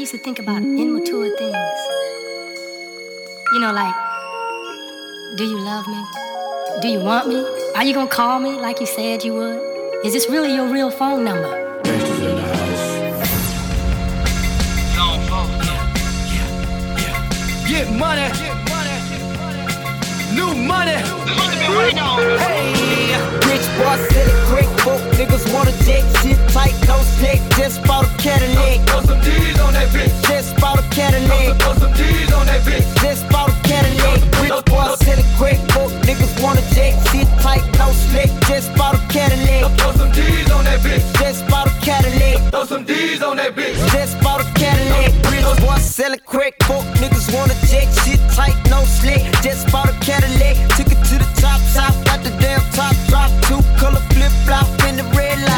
used to think about immature things. You know, like, do you love me? Do you want me? Are you gonna call me like you said you would? Is this really your real phone number? Gangsters in the house. Get money. New money. Hey. Rich boy city quick folk niggas wanna jet shit tight, no stick. Just bought a Cadillac. Throw some D's on that bitch. Just bought a Cadillac. Throw some D's on that bitch. Just bought a Cadillac. Rich boy city quick folk niggas wanna jet shit tight, no slick. Just bought a Cadillac. Throw some D's on that bitch. Just bought a Cadillac. Throw some D's on that bitch. Just bought a Cadillac. Rich boy selling crack folk niggas wanna jet shit tight, no slick. Just bought a Cadillac. Took it to the top, top, got the damn top drop. Two color flip flop in the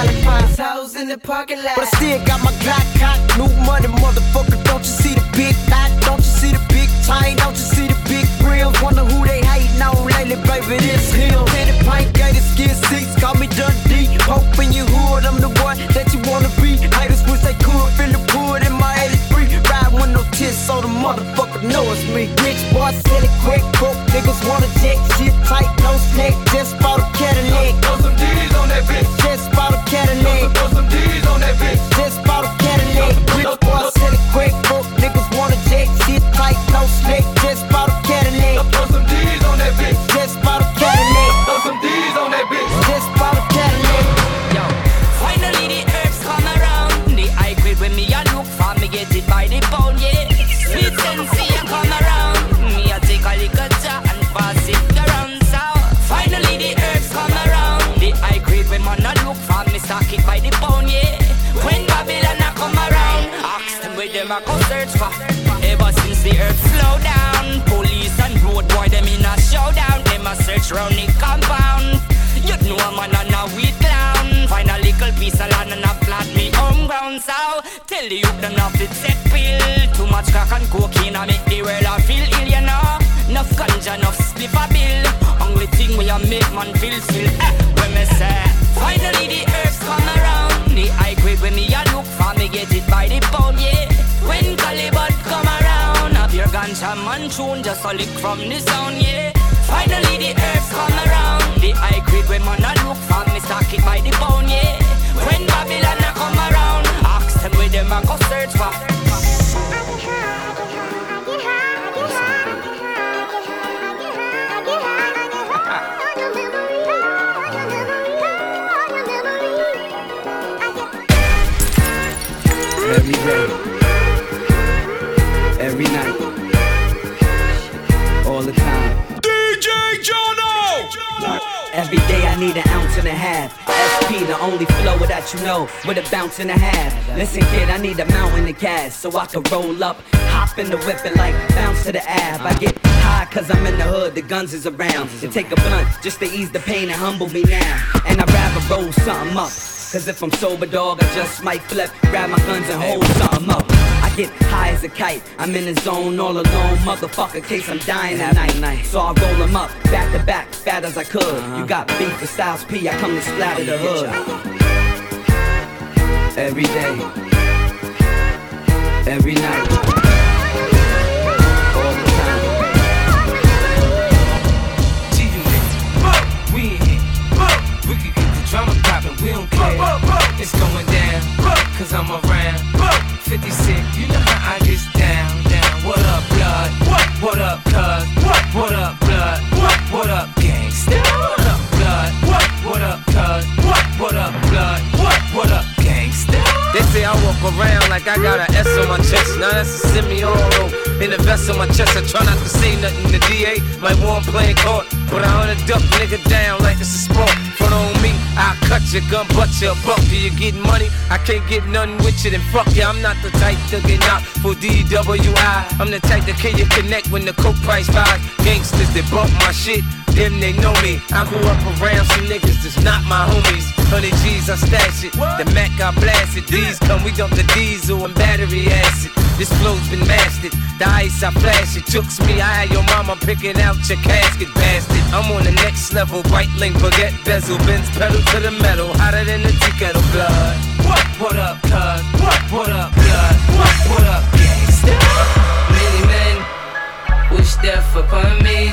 red lollipop. House in the parking lot. But I still got my Glock cock. New money, motherfucker. Don't you see the big dot? Don't you see the big chain? Don't you see the big grills? Wonder who they hating on lately, baby. This hill. Penny pint gated skin seats. Call me Dundee. Hoping you hood. I'm the one that you wanna be. Haters wish they could feel the wood in my 83. Ride with no tits, so the motherfucker know it's me. Rich boy, silly quick, broke niggas wanna check shit tight, no snack. Just need an ounce and a half. SP, the only flow that you know, with a bounce and a half. Listen, kid, I need a mountain of gas so I can roll up, hop in the whip and like bounce to the ab. I get high cause I'm in the hood, the guns is around. To take a blunt just to ease the pain and humble me now. And I'd rather roll something up. Cause if I'm sober, dog, I just might flip, grab my guns and hold something up. Get high as a kite, I'm in the zone all alone, motherfucker, case I'm dying at night. So I roll them up, back to back, fat as I could. You got beef with Styles P, I come to splatter the hood. Every day, every night, cause I'm around. 50 Cent, you know how I get down, down. What up, blood? What? What up, cuz? What? What up, blood? What? What up, gangsta? What up, blood? What? What up, cuz? What? What up, blood? What? What up, gangsta? They say I walk around like I got an S on my chest. Now that's a semi-auto. In the vest on my chest, I try not to say nothing. The DA might want playing court, but I wanna duck nigga down like it's a sport. Front on I'll cut your gun, butt your buck. Do you get money? I can't get nothing with you, then fuck you. I'm not the type to get out for DWI. I'm the type to kill you connect when the coke price rise. Gangsters that bump my shit, them they know me. I grew up around some niggas that's not my homies. Hundred G's, I stash it. The Mac, I blast it. These come, we dump the diesel and battery acid. This flow's been mastered. The ice, I flash it. Chooks me, I had your mama picking out your casket, bastard. I'm on the next level. White link, baguette, bezel, Benz pedal to the metal. Hotter than the tea kettle blood. What? What up, cuz? What? What up, blood? What? What up, gangsta? Many men wish death upon me.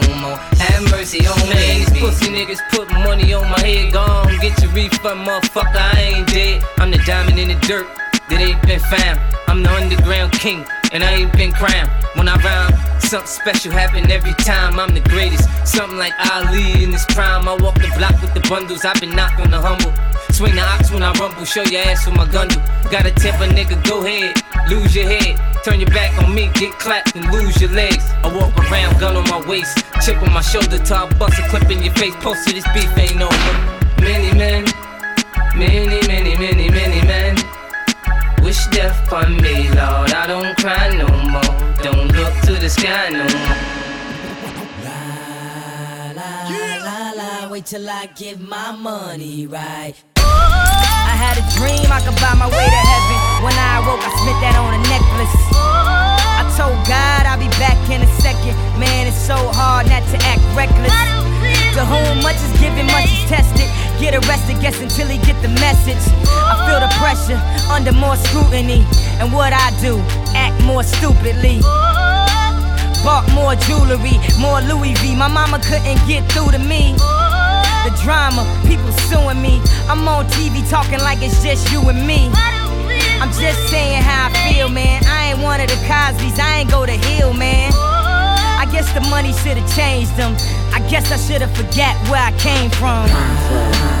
more. On me. Man, these pussy niggas put money on my head. Gone, get your refund, motherfucker. I ain't dead. I'm the diamond in the dirt that ain't been found. I'm the underground king, and I ain't been crowned. When I rhyme, something special happen every time. I'm the greatest. Something like Ali in his prime. I walk the block with the bundles. I've been knocked on the humble. Swing the ox when I rumble. Show your ass with my gun do. Got a temper, nigga. Go ahead, lose your head. Turn your back on me, get clapped and lose your legs. I walk around, gun on my waist, chip on my shoulder, top bust a clip in your face. Post to this beef ain't over. Many men, many, many, many, many men wish death on me, Lord. I don't cry no more. Don't look to the sky no more. La la, wait till I get my money right. I had a dream I could buy my way to heaven. When I awoke, I spent that on a necklace. I told God I'll be back in a second. Man, it's so hard not to act reckless. To whom much is given, much is tested. Get arrested, guess until he get the message. I feel the pressure under more scrutiny. And what I do, act more stupidly. Bought more jewelry, more Louis V. My mama couldn't get through to me. The drama, people suing me. I'm on TV talking like it's just you and me. I'm just saying how I feel, man. I ain't one of the Cosby's, I ain't go to Hill, man. I guess the money should've changed them. I guess I should've forget where I came from.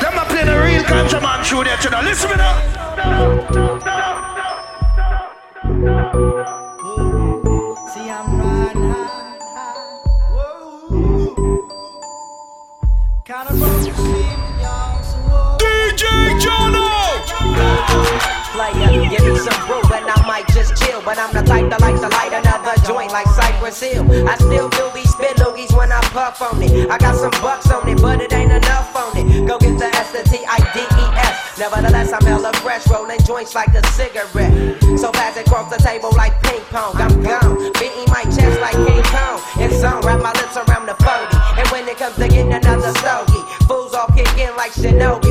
Them a play the real contraband through there, you know. Listen me now. Give me some proof, and I might just chill. But I'm the type that likes to light another joint like Cypress Hill. I still do these spit loogies when I puff on it. I got some bucks on it, but it ain't enough on it. Go get the S T I D E S. Nevertheless, I'm hella fresh, rolling joints like a cigarette. So fast it across the table like ping pong. I'm gone, beating my chest like King Kong. And some wrap my lips around the phony. And when it comes to getting another stogie, fools all kick in like Shinobi.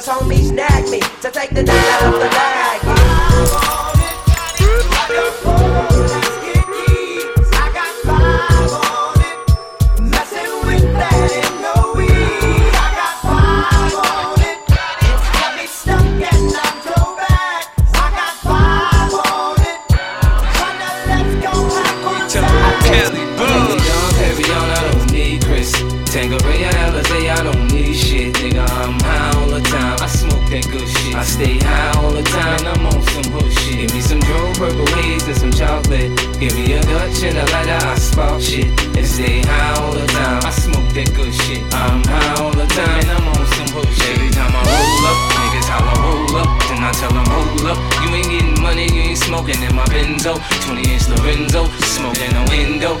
Cause homies nag me to take the nigga off the night. that good shit. I stay high all the time, I'm on some hood shit. Give me some Dro purple haze and some chocolate. Give me a Dutch and a lighter, I spark shit. And stay high all the time, I smoke that good shit. I'm high all the time, I'm on some hood shit. Every time I roll up, niggas how I roll up. Then I tell them, hold up, you ain't getting money, you ain't smoking in my Benzo. 20 inch Lorenzo, smoking in a window.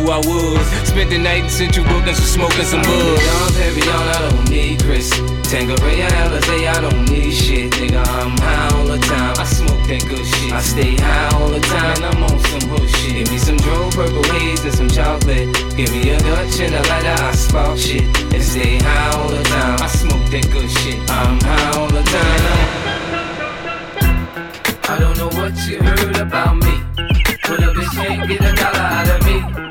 I was. Spent the night in Central Brooklyn, so smoking some bud. I'm heavy on, I don't need Chris. Tanqueray, Alizé, I don't need shit. Nigga, I'm high all the time. I smoke that good shit. I stay high all the time. And I'm on some hood shit. Give me some Dro, purple haze, and some chocolate. Give me a Dutch and a lighter, I spark shit. And stay high all the time. I smoke that good shit. I'm high all the time. I don't know what you heard about me. But a bitch can't get a dollar out of me.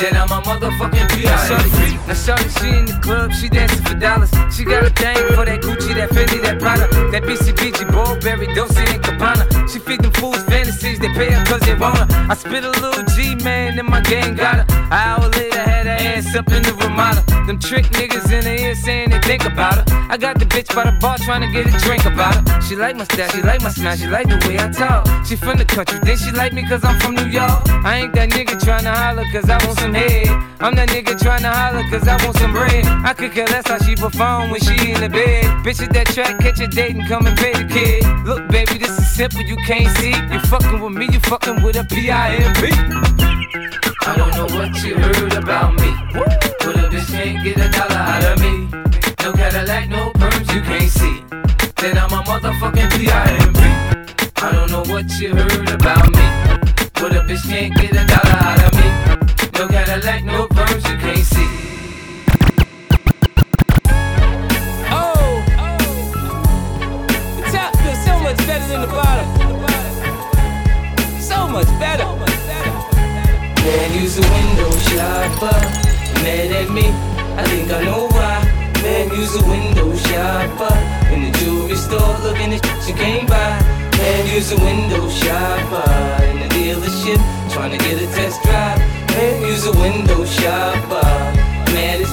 Then I'm a motherfucking P.I.M.P. Now shorty, she in the club, she dancing for dollars. She got a thing for that Gucci, that Fendi, that Prada, that BCBG, Burberry, Dolce and Gabbana. She feed them fools fantasies, they pay her cause they want her. I spit a little G, man, and my gang got her. An hour later, had her ass up in the Ramada. Them trick niggas in the ear saying they think about her. I got the bitch by the bar trying to get a drink about her. She like my style, she like my smile, she like the way I talk. She from the country, then she like me cause I'm from New York. I ain't that nigga trying to holler cause I want some head. I'm that nigga trying to holler cause I want some bread. I could care less how she perform when she in the bed. Bitches that track, catch a date and come and pay the kid. Look, baby, this is simple, you can't see. You fucking with me, you fucking with a P-I-M-P. I don't know what you heard about me. But a bitch can't get a dollar out of me. No Cadillac, no perms, you can't see. Then I'm a motherfucking P.I.M.P. I don't know what you heard about me. But a bitch can't get a dollar out of me. No Cadillac, no perms, you can't see. Oh, the top feels so much better than the bottom. So much better. Man, use a window shopper. Mad at me, I think I know why. Man, use a window shopper. In the jewelry store, looking at shit you can't buy. Man, use a window shopper. In the dealership, trying to get a test drive. Man, use a window shopper. Man, it's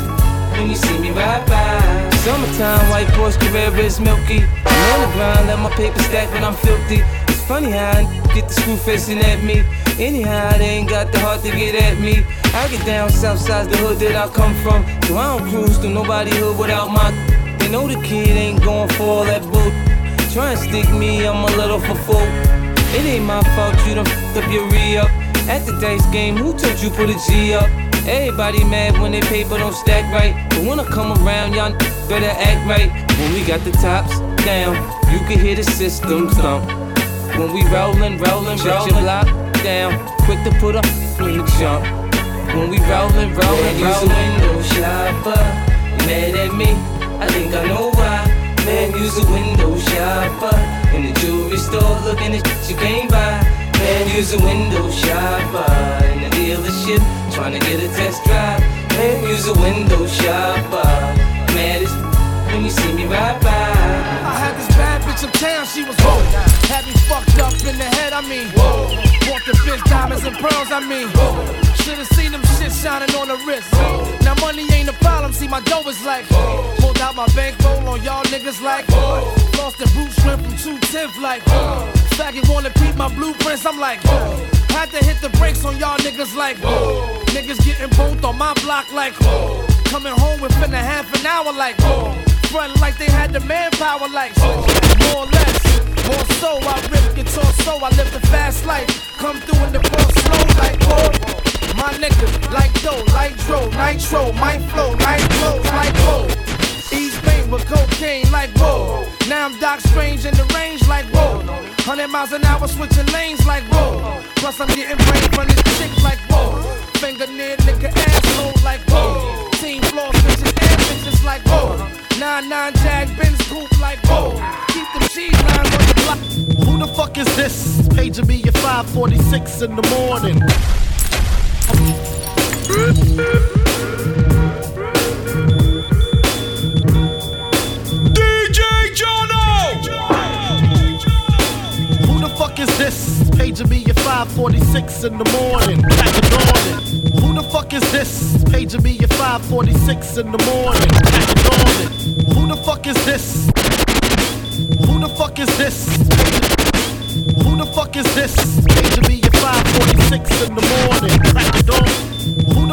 when you see me ride by. Summertime, white Porsche Carrera is milky. I'm on the ground, let my paper stack, but I'm filthy. Funny how I get the screw facing at me. Anyhow, they ain't got the heart to get at me. I get down south side the hood that I come from. So I don't cruise through nobody hood without my. They know the kid ain't going for all that bull. Try and stick me, I'm a little for full. It ain't my fault you done f up your re up. At the dice game, who told you put a G up? Everybody mad when they paper don't stack right. But when I come around, y'all better act right. When we got the tops down, you can hear the system thump. When we rollin', rollin', rollin', your block down, quick to put up in the jump. When we rollin', rollin', rollin', window shopper, you mad at me? I think I know why. Man, use a window shopper in the jewelry store, lookin' at shit you can't buy. Man, use a window shopper in the dealership, trying to get a test drive. Man, use a window shopper. Mad as when you see me ride by. I had this bad bitch uptown, she was whoa. Had me fucked up in the head, I mean, whoa. Bought the bitch diamonds and pearls, I mean, whoa. Should've seen them shit shining on the wrist. Now money ain't a problem, see my dough is like, pulled out my bankroll on y'all niggas like, lost the boot shrimp from 210th like, faggot wanna peep my blueprints, I'm like, had to hit the brakes on y'all niggas like, niggas getting both on my block like, coming home within a half an hour like, front like they had the manpower like, more or less. More so, I rip guitar so I live the fast life. Come through in the ball slow like whoa. My nigga, like dough, like dro, nitro, my flow, night flows like whoa. East Main with cocaine like whoa. Now I'm Doc Strange in the range like whoa. 100 miles an hour switching lanes like whoa. Plus I'm getting brain from this chick like whoa. Finger near nigga asshole like whoa. Team floor bitches and bitches like whoa. 9-9 Jag Benz coupe like whoa. Keep them cheese lines on the block. Who the fuck is this? Paging me at 546 in the morning. DJ Jono! Who the fuck is this? Paging me at 546 in the morning. Crack of dawning. Who the fuck is this? Paging me at 546 in the morning. Crack of dawning. Who the fuck is this? Who the fuck is this? Who the fuck is this? Paging me at 546 in the morning. Crack of dawn.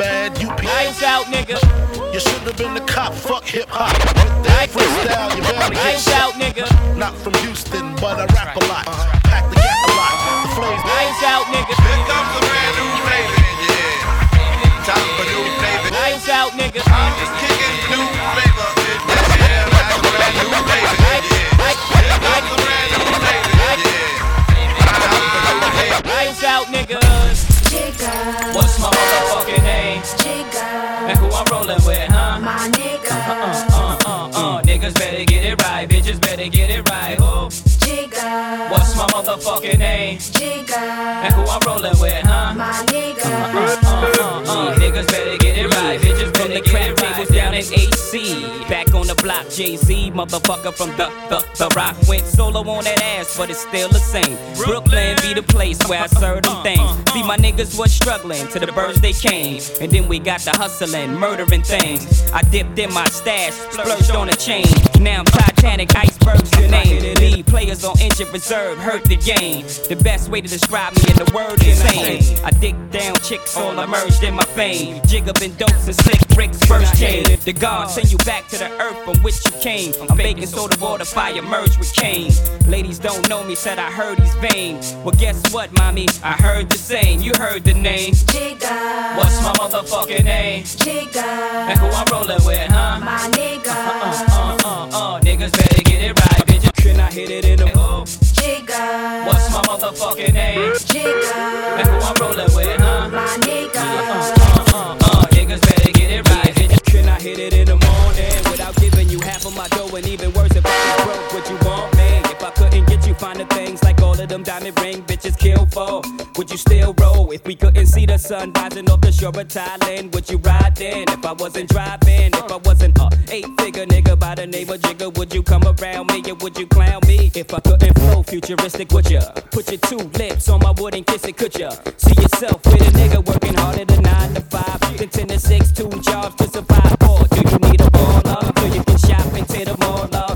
mad, you be Lights out, nigga. You should have been the cop, fuck hip hop. With that freestyle, you better get Lights out, nigga. Not from Houston, but I rap a lot. Pack the gap a lot. The flames. Lights out, nigga. Here comes a brand new flavor, yeah. Time for new flavor. Lights out, nigga. I'm just kicking who with, huh? My nigga, Uh, uh, uh, uh. Niggas better get it right. Bitches better get it right. Motherfucking name? Jigga, And who I'm rolling with, huh? my nigga. Uh, uh, uh, uh. Niggas better get it right. Bitches better get it right. down in AC. Back on the block. Jay Z, motherfucker from the, the, the rock. Went solo on that ass, but it's still the same. Brooklyn be the place where I serve them things. See, my niggas was struggling till the birds they came. And then we got the hustling, murdering things. I dipped in my stash, splurged on a chain. Now I'm Titanic, icebergs the name. Lead players on injured reserve, hurt the game. The best way to describe me in the word is insane. I dig down chicks, all emerged in my fame. Jig up in dopes and slick bricks, first chain. The God send you back to the earth from which you came. I'm baking soda water, fire merge with cane. Ladies don't know me, said I heard he's vain. Well, guess what, mommy? I heard the same. You heard the name. Jigga. What's my motherfucking name? Jigga. And who I'm rolling with, huh? My nigga. Uh, uh, uh, uh, niggas better get it right, bitch. Can I hit it in the move? Jigga. What's my motherfucking name? Jigga. And who I'm rolling with, huh? My nigga. Uh, uh, uh, uh, niggas better get it right. Can I hit it in the morning without giving you half of my dough? And even worse, if I was broke, would you want me? If I couldn't get you like all of them diamond ring bitches kill for, would you still roll? If we couldn't see the sun rising off the shore of Thailand, would you ride then? If I wasn't driving, if I wasn't a eight figure nigga by the name of Jigga, would you come around me or would you clown me? If I couldn't flow futuristic, would ya? Put your two lips on my wooden kiss it, could ya? See yourself with a nigga working harder than nine to five, than ten to six, two jobs to survive. Or do you need a ball up so you can shop into the mall?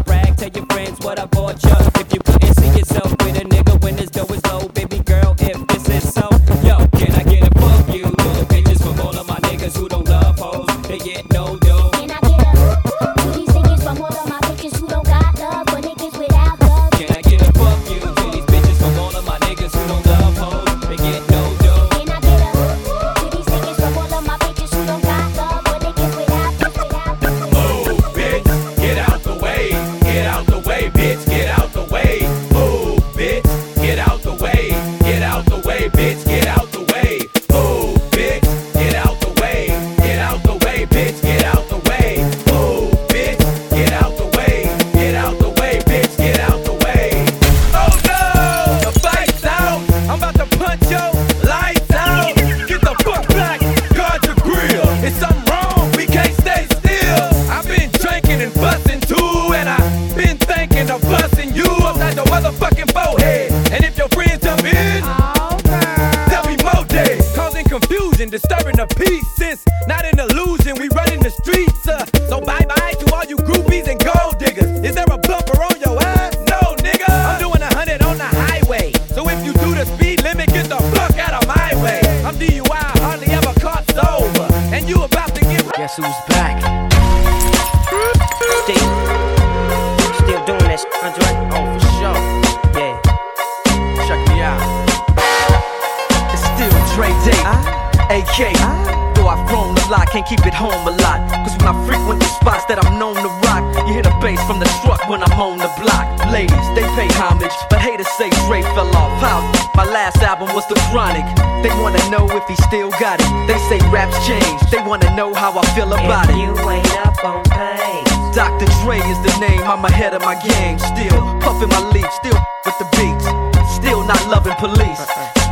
Feel about it. You ain't up on pain. Dr. Dre is the name, I'm ahead of my game. Still puffin' my leaf, still with the beats. Still not loving police. Uh-uh.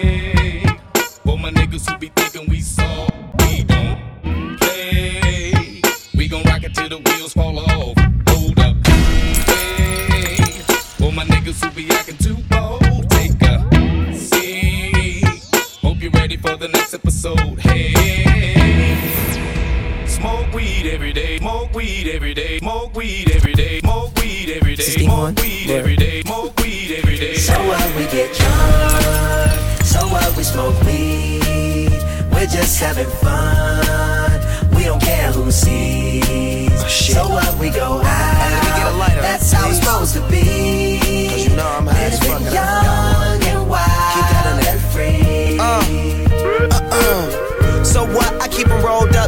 Hey, for my niggas who be thinking we saw, we don't play. We gon' rock it till the wheels fall off. Hold up. Hey, for my niggas who be acting too bold, take a seat. Hope you're ready for the next episode. Hey, smoke weed every day, smoke weed every day, smoke weed every day, smoke weed every day, smoke weed every day, smoke weed every day. So what we get drunk, so what we smoke weed. We're just having fun. We don't care who sees. so what we go out, that's how it's supposed to be. Cause you know I'm high as fuck. Young and wild and free. Uh, uh. So what? I keep 'em rolled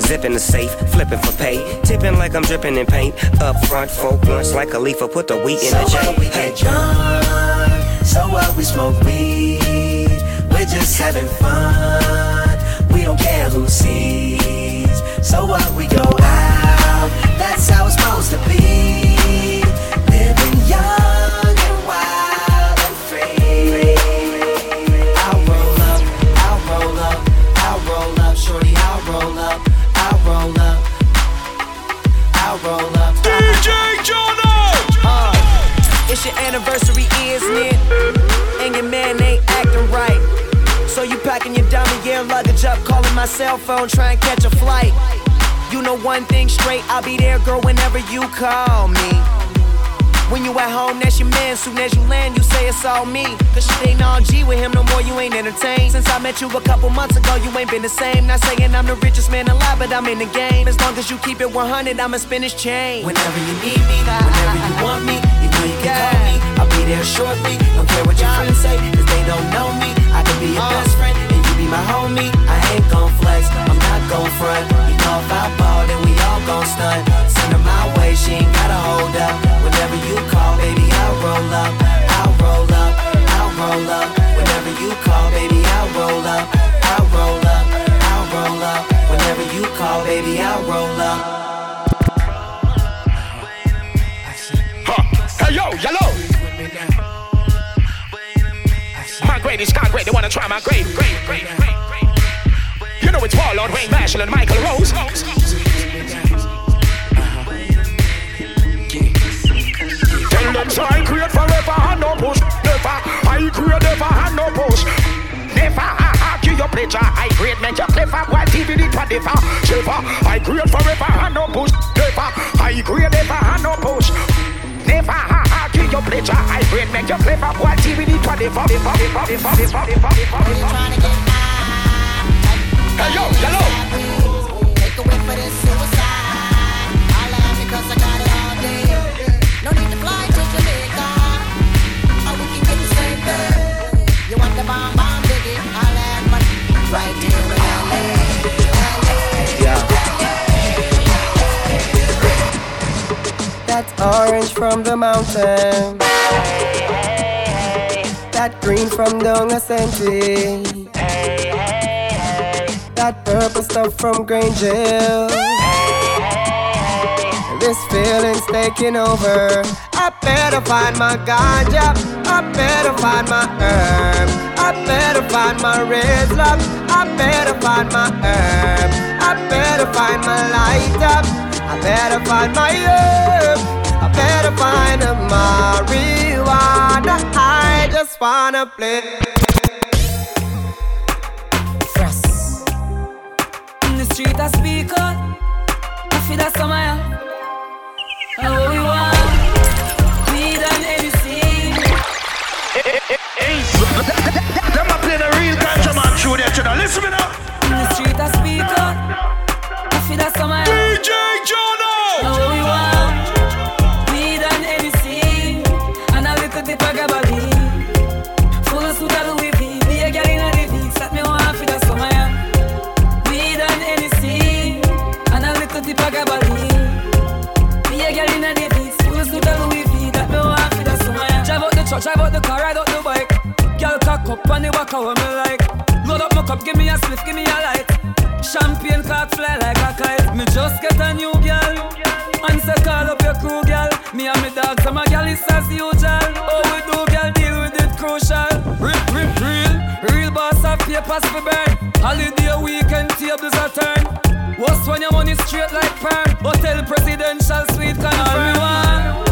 Zipping the safe, flipping for pay. Tipping like I'm dripping in paint. Up front, four blunts like a leaf. I Put the wheat in So the what J. we get drunk, so what we smoke weed. We're just having fun. We don't care who sees. So what we go out, that's how it's supposed to be. Living young anniversary, isn't it? And your man ain't acting right. So you packing your dummy gear luggage up, calling my cell phone, trying to catch a flight. You know one thing straight, I'll be there, girl, whenever you call me. When you at home, that's your man. Soon as you land, you say it's all me. Cause shit ain't all G with him no more, you ain't entertained. Since I met you a couple months ago, you ain't been the same. Not saying I'm the richest man alive, but I'm in the game. As long as you keep it 100, I'ma spin this chain. Whenever you need me, whenever you want me, you know you can call me. I'll be there shortly. Don't care what your friends say, cause they don't know me. I can be your best friend, and you be my homie. I ain't gon' flex, I'm not gon' front. You know if I ball, then we all gon' stunt. Send her my way, she ain't gotta hold up. Whenever you call, baby, I'll roll up. I'll roll up, I'll roll up. Whenever you call, baby, I'll roll up. I'll roll up, I'll roll up. Whenever you call, baby, I'll roll up. Yo, yellow. My grade is God great. They wanna try my grade. You know it's Warlord, Wayne Marshall, and Michael Rose. So I create forever and no push. Never, I create never and no push. Never, ha, give your pleasure. I create make you clever. What TV did what never. Never, I create forever and no push. Never, I create never and no push. Never, ha, give your pleasure. I create make you clever. What TV what never. Never, never, never, never, never, never, never. Hey yo, hello. Orange from the mountain. That green from the century. That purple stuff from Granger. This feeling's taking over. I better find my ganja. I better find my herb. I better find my red love. I better find my herb. I better find my light up. I better find my herb. I better find a marijuana. I just wanna play. In the street I speak up I feel that somewhere And what we want We done anything Them a play the real ganja man through there, you know. Listen me now. In the street I speak up the car, ride out the bike. Girl cock up on the back of me like? Load up my cup, give me a spliff, give me a light. Champagne cock fly like a kite. Me just get a new girl. And say call up your crew girl. Me and me dogs and my girl is as usual. Oh we do girl deal with it crucial. Rip, rip, real Real boss of papers for burn. Holiday weekend tables a turn. What's when your money straight like perm. Hotel presidential suite confirm All we want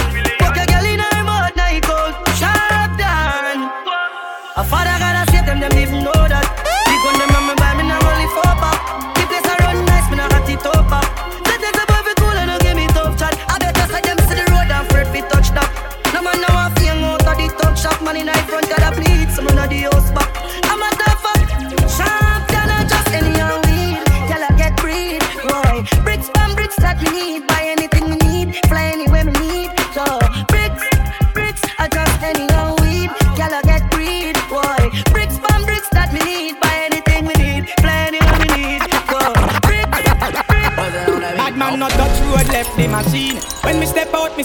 them, even know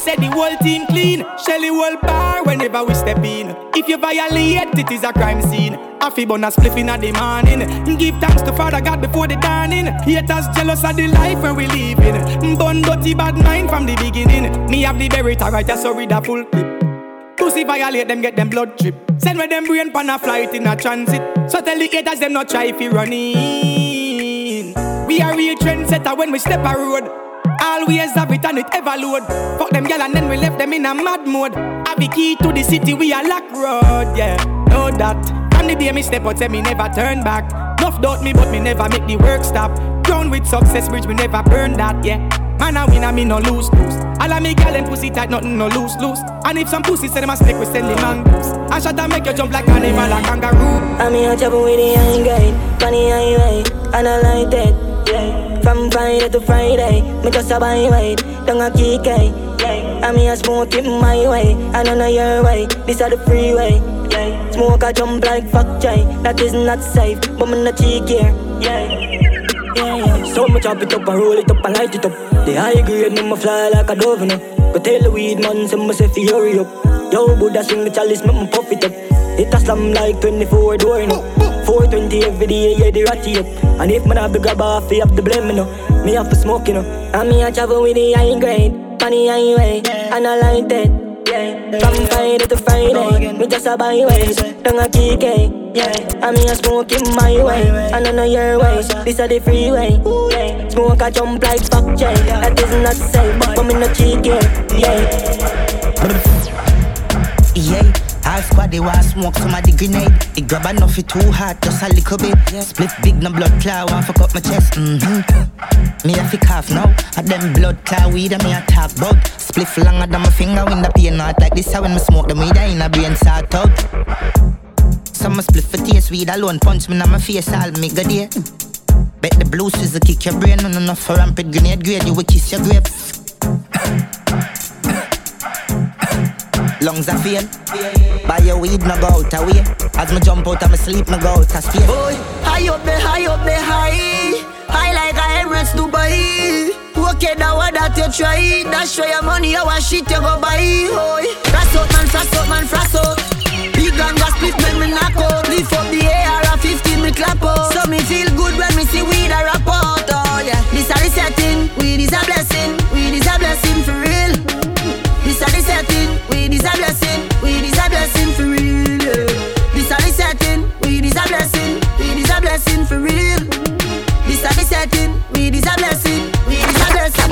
out, the whole team clean. Shelly whole bar whenever we step in. If you violate, it is a crime scene. I feel bonus spliff in the morning. Give thanks to Father God before the dawning. Haters jealous of the life where we living. Bun dirty bad mind from the beginning. Me have the berry right, so read a full clip. Pussy violate them, get them blood trip. Send with them brain pan a flight in a transit. So tell the haters them not try if you run in. We are real trendsetter when we step a road. Always have it and it ever load. Fuck them gal and then we left them in a mad mode. Have the key to the city, we are lock road, yeah. Know that. From the day me step out, say me never turn back. Nuff doubt me, but me never make the work stop. Ground with success, bridge, we never burn that, yeah. Man, I win, I me no lose, lose. All of me gal and pussy tight, nothing no lose, lose. And if some pussy say them a snake, we send them mangoes. I shot to make you jump like animal, like kangaroo. I'm here trouble with the high grade, funny highway, and I like that. From Friday to Friday, me just a buy way, don't a kick yeah. I'm here smoke it my way, and on your way, this are the freeway. Yeah. Smoke a jump like fuck Jay, that is not safe, but me not cheek here. Yeah. Yeah, yeah. So me chop it up and roll it up and light it up. The high grade, me me fly like a dove, know. Go tell the weed man, say me say fi hurry up. Yo, Buddha sing the chalice, make me puff it up. It a slam like 24 door, you know. 420 every day, yeah, the up. And if man have the grab off, fi have the blame, you know. Me have to smoke, you know. And me a travel with the high grade, funny highway, and I like that. Yeah. From Friday to Friday, me just a buy ways, don't a kick yeah. And me a smoke in my way, and I know your ways. This a the freeway, yeah. Smoke a jump like fuck J. That is not safe, but me no cheek yeah. Yeah, they want smoke some of the grenade. It grab enough it too hot, just a little bit. Split big no blood clot, want fuck up my chest. Mm-hmm. Me a fi cough now, a them blood clot weed and me a talk bout. Split longer than my finger when the pain not like this. How when me smoke the weed, I in a brain sort out. Some split for taste weed alone, punch me in my face, all me go there. Bet the blue will kick your brain, no enough for rampant grenade grade, you will kiss your grave. Lungs are fail. Buy your weed, no go out away. As me jump out of my sleep, no go out of space. Boy, high up there, high up there, high. High like a Emirates Dubai. Okay, that what that you try. That's show your money, a shit you go buy. Boy, frost out man, frost out man, frost out. Big gun gas split make me knock out. Lift up the air, a 15 me clap out. So me feel good when me see weed a rap out. Oh yeah, this a the setting. Weed is a blessing. A the setting. Weed is a blessing. Weed is a blessing.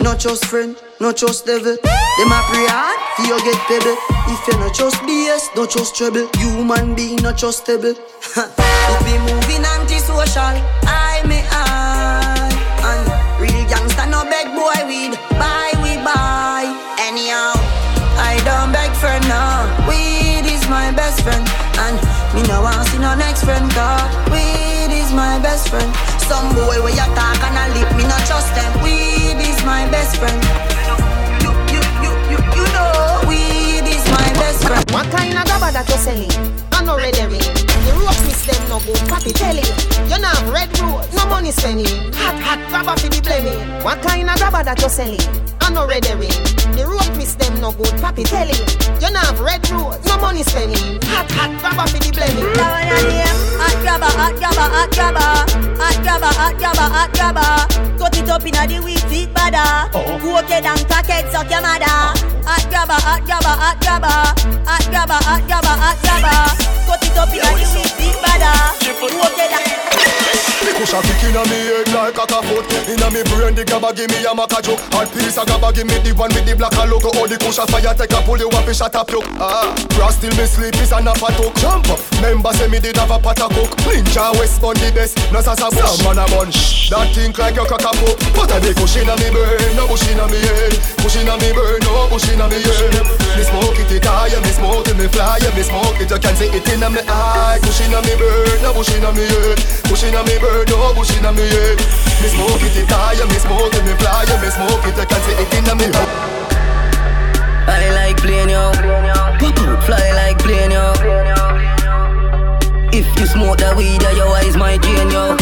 Not just friend, not just devil. Them a pray hard, for you get pebble. If you not just BS, not just trouble. Human being not just stable. If we moving anti-social, I me I And real gangsta no beg boy weed Buy we buy Anyhow, I don't beg for no Weed is my best friend And me no want see no next friend Cause weed is my best friend Some boy where you talk and I lip Me not trust them Weed is my best friend You, you, you, you, you know Weed is my best friend What kind of gaba that you selling? I know ready me. The rope is them no good. Papi tell you, you not have red rose, no money spending. Hot hot grabber for the blaming. What kind of grabber that you selling? I no red ring. The rope miss them no good. Papi tell you, you not have red rose, no money spending. Hot hot grabber for the blaming. Hot grabber, hot grabber, hot grabber, hot grabber, hot grabber, hot grabber. Cut it up inna the weed feet bada. Cook it and packet suck your mother. Hot grabber, hot grabber, hot grabber, hot grabber, hot grabber, hot grabber. Cut it up inna the weed feet bada. Cook it and The cushion kick inna me head like a foot Inna me brain the grabber give me a maca joke Hard piece a grabber give me the one with the black a logo. All the cushion fire take a pull you up a shot up you Ah, grass still me sleep is a nap a talk. Jump up, member say me did have a pot a cook Ninja West on the best, no sasa bush Some man a bunch, that think like you crack a pop But a the cushion inna me brain, no bush inna me head. Bush inna me brain, no bush inna me head Me smoke it, it high, me smoke it, me fly Me smoke it, you can see it inna me eye. Bush inna me brain, no bush inna me head. Bush inna me brain, oh, no bush inna me head. Me smoke it, it high, me smoke it, me fly Me smoke it, you can see it inna me I like playing yo. Pop out, fly like plane yo. If you smoke that weed, yeah, your eyes my drain yo.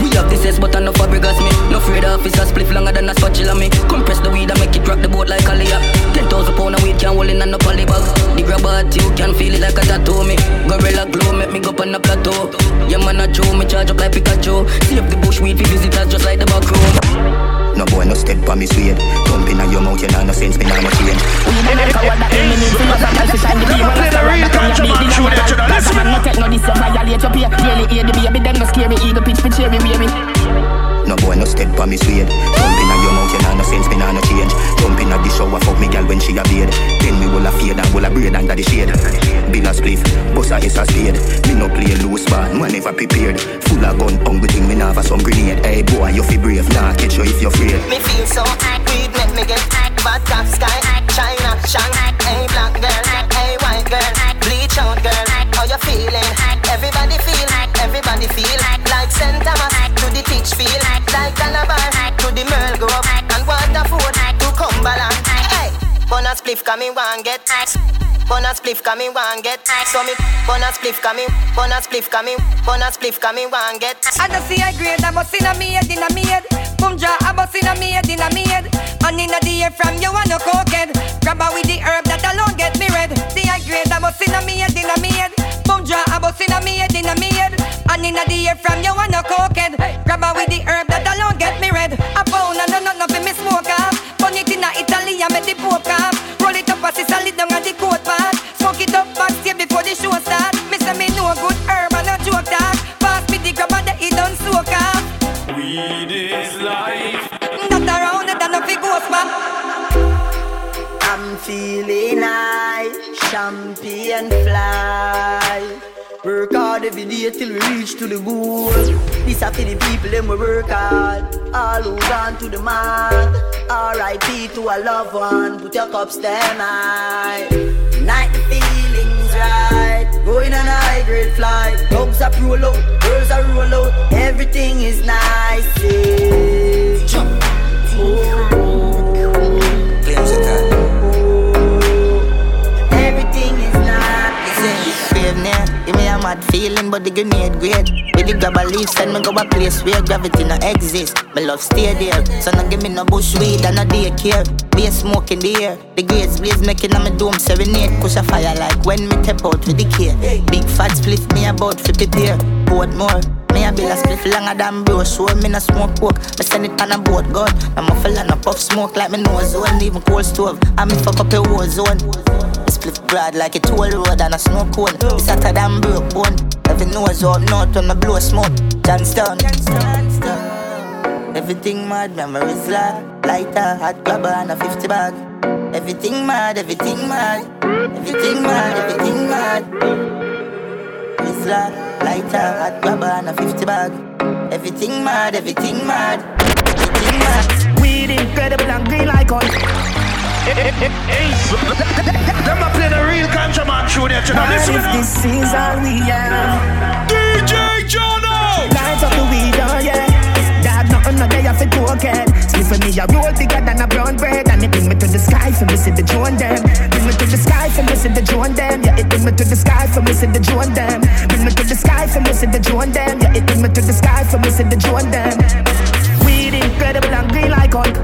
We have this S, but I no fabricas me. No afraid of officer split longer than a spatula me. Compress the weed and make it rock the boat like a layup. Ten thousand pound of weed can hold in and no poly bag. The grabber you can feel it like a tattoo me. Gorilla glow make me go up on the plateau. Yeah man a Joe, me charge up like Pikachu. See up the bush weed, fi visitors just like the back room. No boy no step on me suede Thump inna your mouth, you know no sense, me nah no change Never play the real country man show that you know Listen me No take no this, you violate your pay Daily hear the baby, then no scare me. Eagle pitch for cherry baby. No boy no step on me suede. Thump inna your mouth, you know no sense, me nah no change. Jump inna the shower, fuck me gal when she a bed Then me will a fade and will a braid under the shade. Bill a spliff, bust a S a spade. Me no play loose man, man never prepared. Full of gun, hungry thing, me nah have some grenade. Hey boy, you fi brave, nah catch you if you afraid. Me feel so hot, weed make me get hot. Bad top sky, China, shine. Hey black girl, hey white girl, bleach out girl. How you feeling? Feel, everybody feel like St. Thomas to the teach feel like Calabar to the Merle Grove and Waterford to Cumberland. Hey, bonus spliff coming one get. Bonus spliff coming one get. So me bonus spliff coming, bonus spliff coming, bonus spliff coming one get. I just see a grade, I must in a me head, in a me head. Boom jaw, I must in a me head, in a me head. And in a the air from you and no cokehead. Grab with the herb that alone get me red. See a grade, I must in a head, in a. Boom jaw, I must in a head, in a head. And in a the air from you and no cokehead. Grab with the herb that alone get me red. A pound and no nothing me smoke off. Burn it in a Italy and make the poke off. Roll it up as it's solid down at the coat part. Smoke it up backstage before the show start. Me say me a good herb and a joke talk. Pass me the grab and the it done soak off. Weed is life. Not around it and nothing goes back. I'm feeling high, champagne fly. Work hard every day till we reach to the goal. This are for the people them we work hard. All who gone to the mark. R.I.P. to a loved one. Put your cups them high. Night the right. Going on a high grade flight. Dogs are roll out, girls are roll out. Everything is nice. Yeah. Jump. Oh. Everything Brave now, give me a mad feeling, but the grenade great. With the grab a leaf, send me go a place where gravity no exist. My love stay there, so no give me no bush weed and no daycare. Be a smoke in the grades blaze making on my dome serenade. Push a fire like when me tap out with the care. Big fat split me about to prepare. Boat more. Me a bill a spliff longer than bro Show me no smoke pork. Me send it on a boat gun I'm a fella no puff smoke like me nose zone. Even cold stove. I me fuck up a war zone spliff broad like a toll road and a snow cone. It's hotter than broke bone. Every nose out north when me blow smoke. Johnstown Everything mad, memories like Lighter, hot grabber and a 50 bag. Everything mad, everything mad. Everything mad, everything mad. Rizla, lighter, hot grabber and a 50 bag Everything mad, everything mad Everything mad Weed incredible and green like on. Them not play the real country man show that you know. Listen me. This is all we have DJ Jono. Light up the weed, oh yeah Dad, nothing no day off it pocket Slip me a roll bigger than a brown bread And it bring me to the sky for me see the drone them. Bring me to the sky for me see the drone them. Yeah, it bring me to the sky for me see the drone them. Bring me to the sky for me see the drone them. Yeah, it bring me to the sky for me see the drone them. Weed incredible and green like Hulk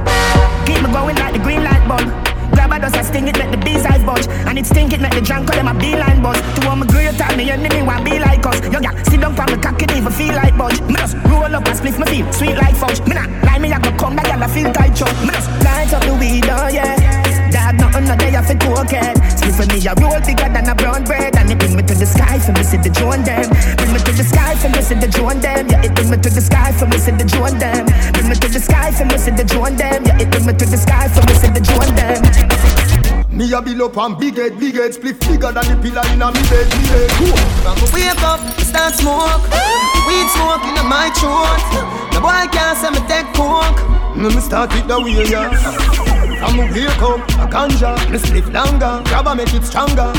Keep me going like the green light bulb A dust sting it, make the bees eyes budge And it stink it, make the drunk call them a beeline buzz. To all my great time, me enemy want be like us. Yo, yeah, sit down for me cock it even feel like budge. Me just roll up and split my feel sweet like fudge. Me not lie, me I go come back and I feel tight chug Me just light up the weed, oh yeah Dad, nothing no day I fit cocaine Split for me a roll bigger than a brown bread. And it bring me to the sky for me see the drone them. Bring me to the sky for me see the drone them. Yeah, it bring me to the sky for me see the drone them. Bring me to the sky for me see the drone them. Yeah, it bring me to the sky for me see the drone them. Me a bill up and big head, big head Split bigger than the pillar in a me bed, me bed. Cool. Wake up, start smoke. Weed smoke in my throat. The boy can't say me take coke. Me me start it the way, yeah From me wake up, a ganja. Me split longer, grab a make it stronger.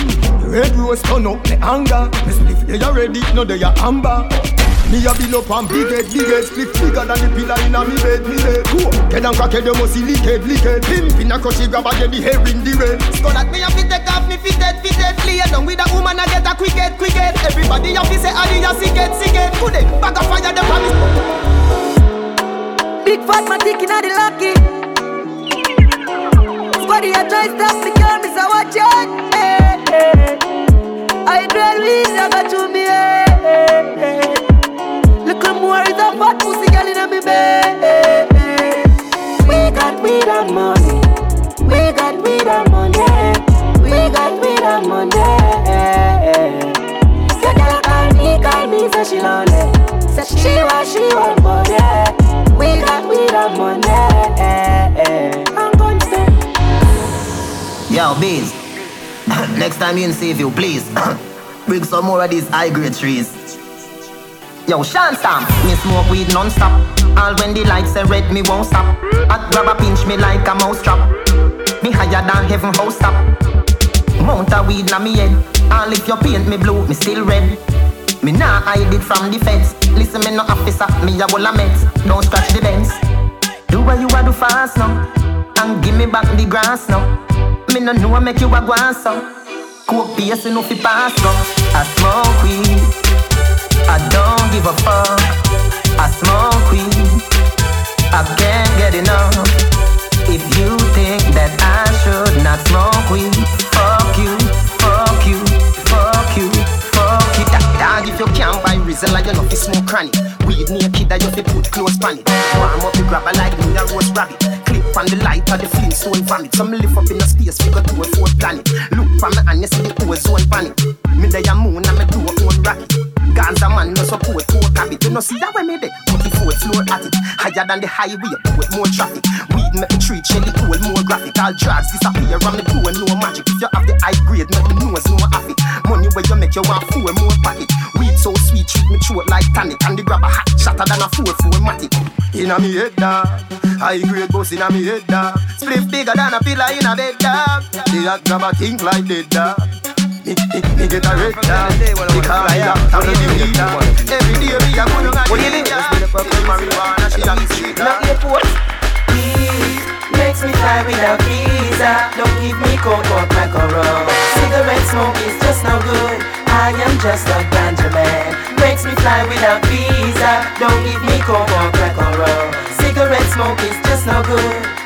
Red rose turn up me anger. Me split they already, no they are amber. Me a bill up and big head, big head Split bigger than the pillar in a me bed, me bed. Cool. Get and crack head, you must see licked, licked Pimp in a crushy grab a get the hair in the red. So that me have to take off me fitted, fitted Play down with a woman I get a quick head, quick head. Everybody have to say Adi a sick sick Could they? Back a fire them promise. Big fat man taking out the lucky. Squaddy a try stop me, girl, me say watch out. Hey, hey. I dread weed, I got to me. Hey, hey, hey. Little more is a fat pussy girl in me bed. We got weed and money. We got weed and money. We got weed and money. Say girl call me, call me, say she lonely. Say she want, she want money. We got weed and money. Yo, bees. Next time you see if you please. Bring some more of these high grade trees. Yo, Sean Stamp, me smoke weed non-stop. All when the lights are red, me won't stop. I grab a pinch me like a mouse trap. Me higher than heaven house top. Mount a weed na me head. All if you paint me blue, me still red. Me nah hide it from the feds. Listen, me no officer, me a wall a meds. Don't scratch the bends. Do what you a do fast now, and give me back the grass now. Me no know make you a go on so. Coke base enough fi pass go. I smoke weed. I don't give a fuck. I smoke weed. I can't get enough. If you think that I should not smoke weed, fuck you, fuck you, fuck you, fuck you. Dog if you can't buy Rizla, you know fi smoke cranny. Weed naked, that you fi put close pan it. Warm up the grabber like me a roast rabbit. Clip on the light of the Flintstone vomit. Some live up in a space, go to a fourth planet. Look from me and you see the ozone panic. Me day a moon and me do a own rocket. Ganza man no support poor habit. You know see that way me dey. 44th floor at it. Higher than the highway, put more traffic. Weed make me treat Shelly cool, more graphic. All drugs disappear and me do no magic. If you have the high grade, make me nose no happy. Money where you make you want four more pocket. Weed so sweet, treat me throat like tonic. And the grab a hot shatter than a four four matic. Inna me head dog High grade boss inna me head dog Split bigger than a pillar in a bed dog. The hot grab a think like dead dog me, me, me get a red dog Because I am a weed dog Every day me a go down a weed dog Marijuana she a the street dog Makes me fly without visa. Don't give me coke or or rum. Cigarette smoke is just no good. I am just a ganja man. Makes me fly without visa. Don't give me coke or crack or rum. Cigarette smoke is just no good.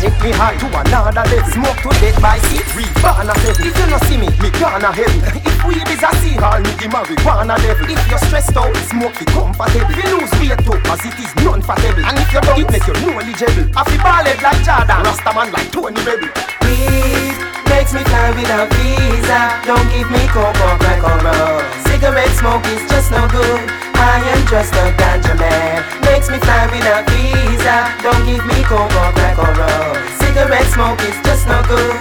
Take me high to another level. Smoke to death by seat Reborn a heavy If you no see me, me gonna heavy If weed is a call me the marijuana devil If you're stressed out, smoke the comfortable. You lose weight too, cause it is non-fatable And if you don't, it make you knowledgeable. I feel ballad like Jordan, Rastaman like Tony Rebel Weed makes me fly without visa. Don't give me coke or crack or rum. Cigarette smoke is just no good. I am just a ganja man. Makes me fly without visa. Don't give me coke or crack or rum. Cigarette smoke is just no good.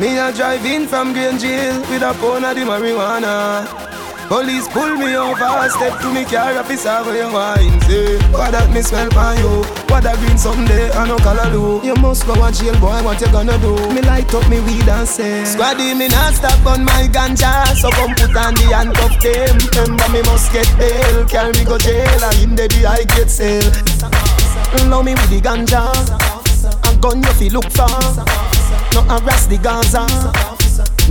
Me a drive in from Green Jail with a pound of the marijuana. Police pull me over, step to me car, officer for your wine. Eh? Say, what that me smell by you? What that green someday, I no color do. You must go and jail, boy, what you gonna do? Me light up me weed and say, Squaddy, me not stop on my ganja, so come put on the handcuff them. Remember me must get bail, carry me go jail, and in the the I get sale. Love me with the ganja. A gun you fi look for. No harass the Gaza.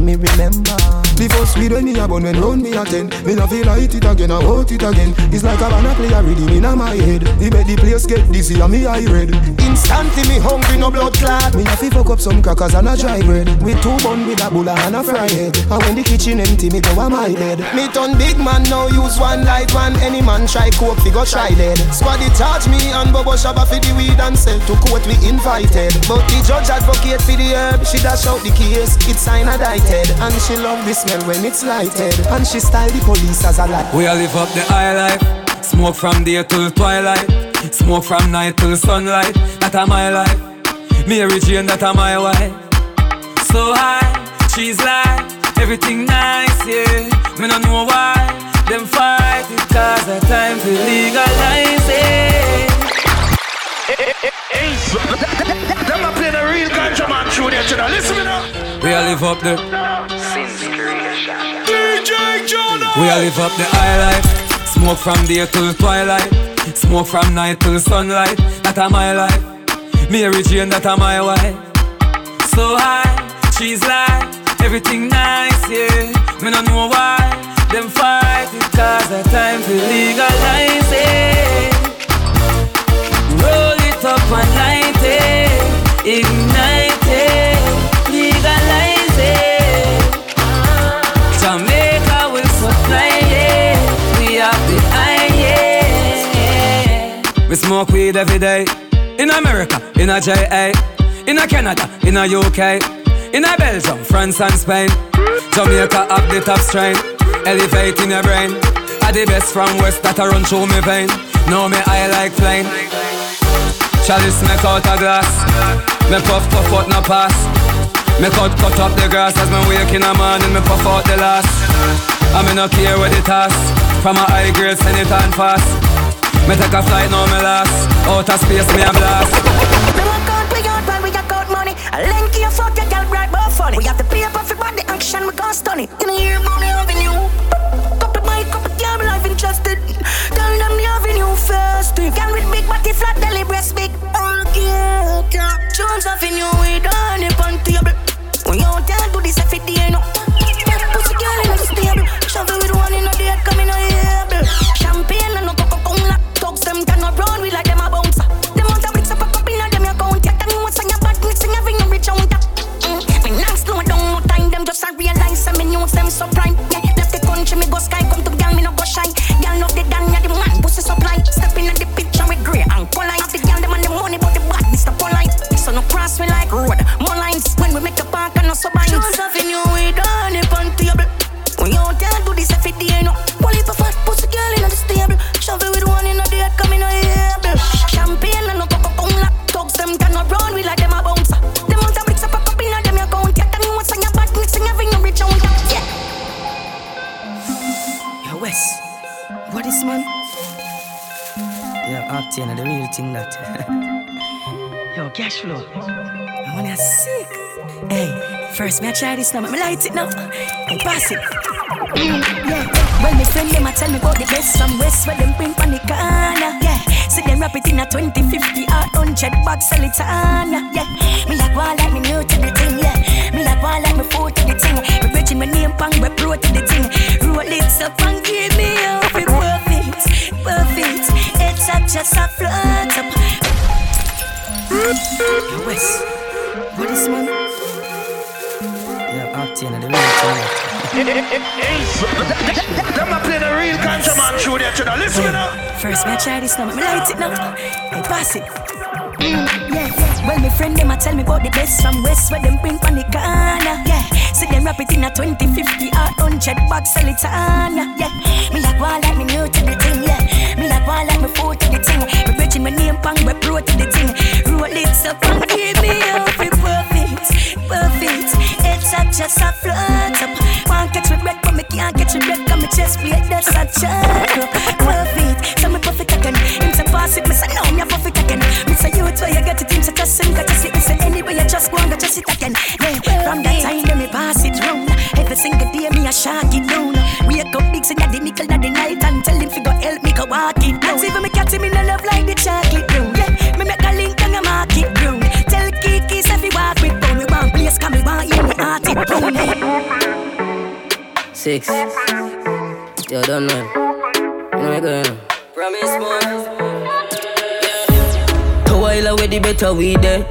Me remember The first weed when me a bun when round me a ten. Me no feel light it again, I want it again. It's like a banana play a rhythm in my head. Me make the place get dizzy and me eye red. Instantly me hungry, no blood clot. Me a fi fuck up some crackers and a dry bread. With two bun with a bulla and a fry head And when the kitchen empty, me go on my bed. Me turn big man now, use one light one. Any man try coke, fi go try lead. Squaddy charge me and Bobo Shabba fi the weed and sell to court we invited. But the judge advocate for the herb, she dash out the case. It's sign a die and she love the smell when it's lighted. And she style the police as a light. We all live up the high life. Smoke from day till twilight. Smoke from night till sunlight. That a my life. Mary Jane, that a my wife. So high, she's like Everything nice, yeah. Me no know why Them fight cause the time to legalize it Them a play the real ganja man through there, children. Listen me now. We all live up the DJ Jono. We all live up the high life. Smoke from day till twilight. Smoke from night till sunlight. That a my life. Mary Jane, that a my wife. So high, she's like Everything nice, yeah. Me no know why Them fight it cause the time to legalize it. Roll it up and light Ignite it Legalize it. Jamaica will supply it. We have the highest We smoke weed every day. In America, in a JA In a Canada, in a UK In a Belgium, France and Spain. Jamaica have the top strain Elevating your brain. Are the best from west that a run through me vein. Know me I like plain Chalice make out a glass Me puff puff out no pass Me cut cut up the grass as me wake in the morning Me puff out the last I me no care where the toss From a high grade send it on fast Me take a flight now me last Outer space me a blast Me work out, we out while we got out money. I link you, fuck your girl, right, but funny. We have the paper for body action, we gon' stun it. You know, hear money avenue. Couple me I try this now, me light it now. Hey, pass it. Yeah. Well, my friend them a tell me about the best from West where them bring on the corner. Yeah, see them rap it in a 20, 50 or 100 bucks sell it on. Yeah, me like one like me new to the thing. Yeah, me like one like me foot to the thing. Me bridging my name pang, we pro to the thing. Roll it up and give me up. It perfect, perfect. It's up just a float up. Yo, Wes, what is man? Yo, Octane, the real thing that. Them a play the real ganja man through there, children. Listen me now. First, me I try this now, me light it now. Hey, pass it. Mm, yeah. Well, my friend them a tell me about the best from West where them bring on the corner. Yeah, see them rap it in a 20, 50 or 100 bucks sell it on ya. Yeah, me like one like me new to the thing. Yeah, me like one like me foot to the thing. Me bridging my name pang, we pro to the thing. Roll it up and give me up. It perfect, perfect. It's up just a float up. Can't catch me breath, but me can't catch me breath. Got me chest plate, that's a choke up. Perfect, so me puff it again. Him say pass it, me say no, me a puff it again. Me say you where you get it, him say just sing, got just it. Me say anyway you just go and go just it again. Yeah, from that time then me pass it round. Every single day me a shark it down. Wake up big, sing at the nickel at the night and tell him fi go help me go walk it down. Not even me cat him in a love like the chocolate down. Yeah, Six. Yo, done man. You know me going. Promise more. Yeah. while away the better we there.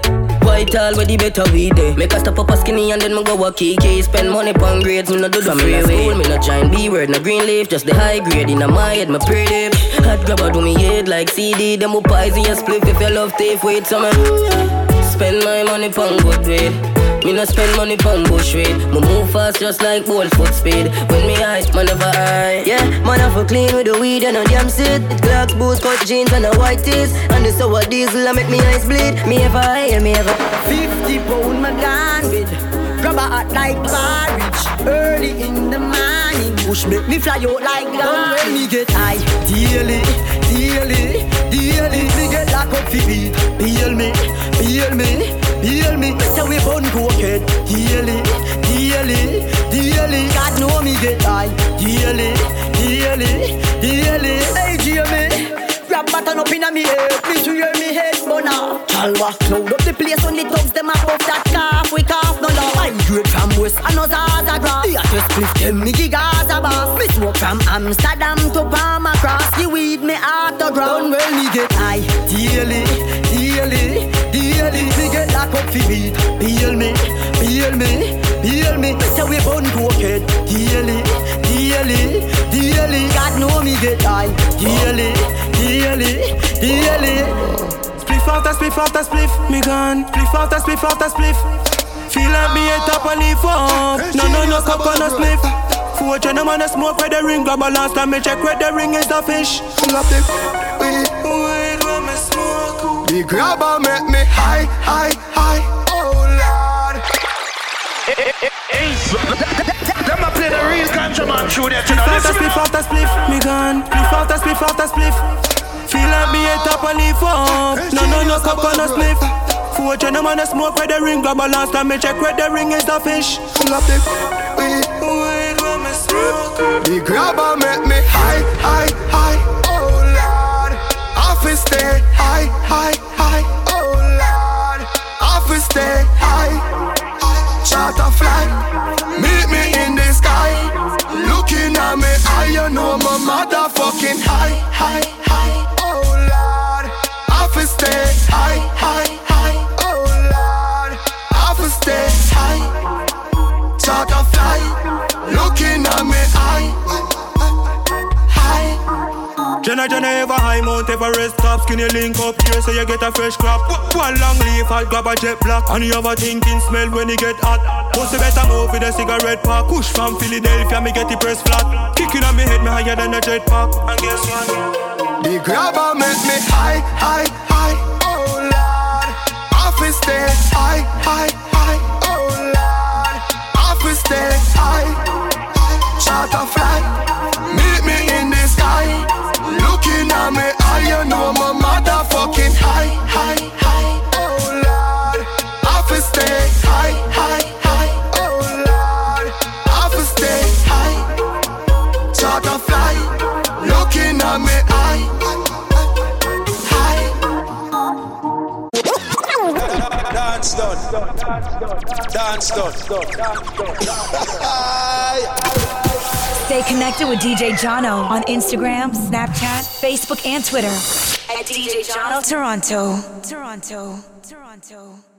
White all where the better we there. Make a stop up a skinny and then me go a kiki. Spend money pon grades, me no do the free school, me no join B word, no green leaf, just the high grade in my head, me pretty. Hot grabber do me head like CD, them up poison your spliff if you love tape, wait some Spend my money pon good weed. Me no spend money pon bush weed. Me move fast just like bull foot speed. When me high, man never high. Yeah, man have to clean with the weed and a damn sit. It clocks, boots, cut jeans and a white tees. And the sour diesel I make me eyes bleed. Me ever high, me ever. Fifty pound my gone with. Grab a hot like porridge early in the morning. Push make me fly out like God. When me get high, daily, daily, daily, me get locked up for beat. Peel me, peel me. Heal me, say we bun cokehead Daily, daily, daily God know me get high Daily, daily, daily Hey Jamie Grab button up inna me head. To hear me head burner Chalwa cloud up the place when the thugs them a puff that cough. We cough no love I grade from West and no Zaza grass The hottest cliff them me gigaza boss. Me smoke from Amsterdam to Palma Cross The weed me autograph. Done well me get high. Daily, daily Get up fi beat Peel me, peel me, peel me Say we bun cokehead Daily, daily, daily God know me get high Daily, daily, daily Spliff after spliff after spliff. Me gone. Spliff after spliff after spliff. Feel like me a top and leaf up No, no, no, cup on a spliff. Four man a smoke where the ring Grab a last time. Me check where the ring is the fish. Full of the weed Weed when me smoke The grabber make me high, high, high Oh Lord Them a play the real country man through there Spliff after spliff after spliff Me gone Spliff after spliff after spliff Feel like me a top and leaf up No, no, no, cup on a spliff Four channel man a smoke where the ring Grab a last time me check where the ring is the fish Full of the weed Weed when me smoke The grabber make me high, high, high get a fresh crop. One long leaf I'll grab a jet black. And you have a thinking smell when it get hot. Must better move with a cigarette pack. Push from Philadelphia me get the press flat. Kicking on me head me higher than a jet pack. And guess what? The grabber make me high, high, high Oh Lord. Office stay high, high, high Oh Lord. Office stay high Charter fly. Meet me in the sky. Looking at me eye You know my motherfucking high, high, high Oh Lord. Office stay high, high, high Oh Lord. Office stay high. Charter fly Looking at me eye. High. Dance done, Dance done. Dance done. Stay connected with DJ Jono on Instagram, Snapchat, Facebook, and Twitter at DJ Jono Toronto. Toronto. Toronto.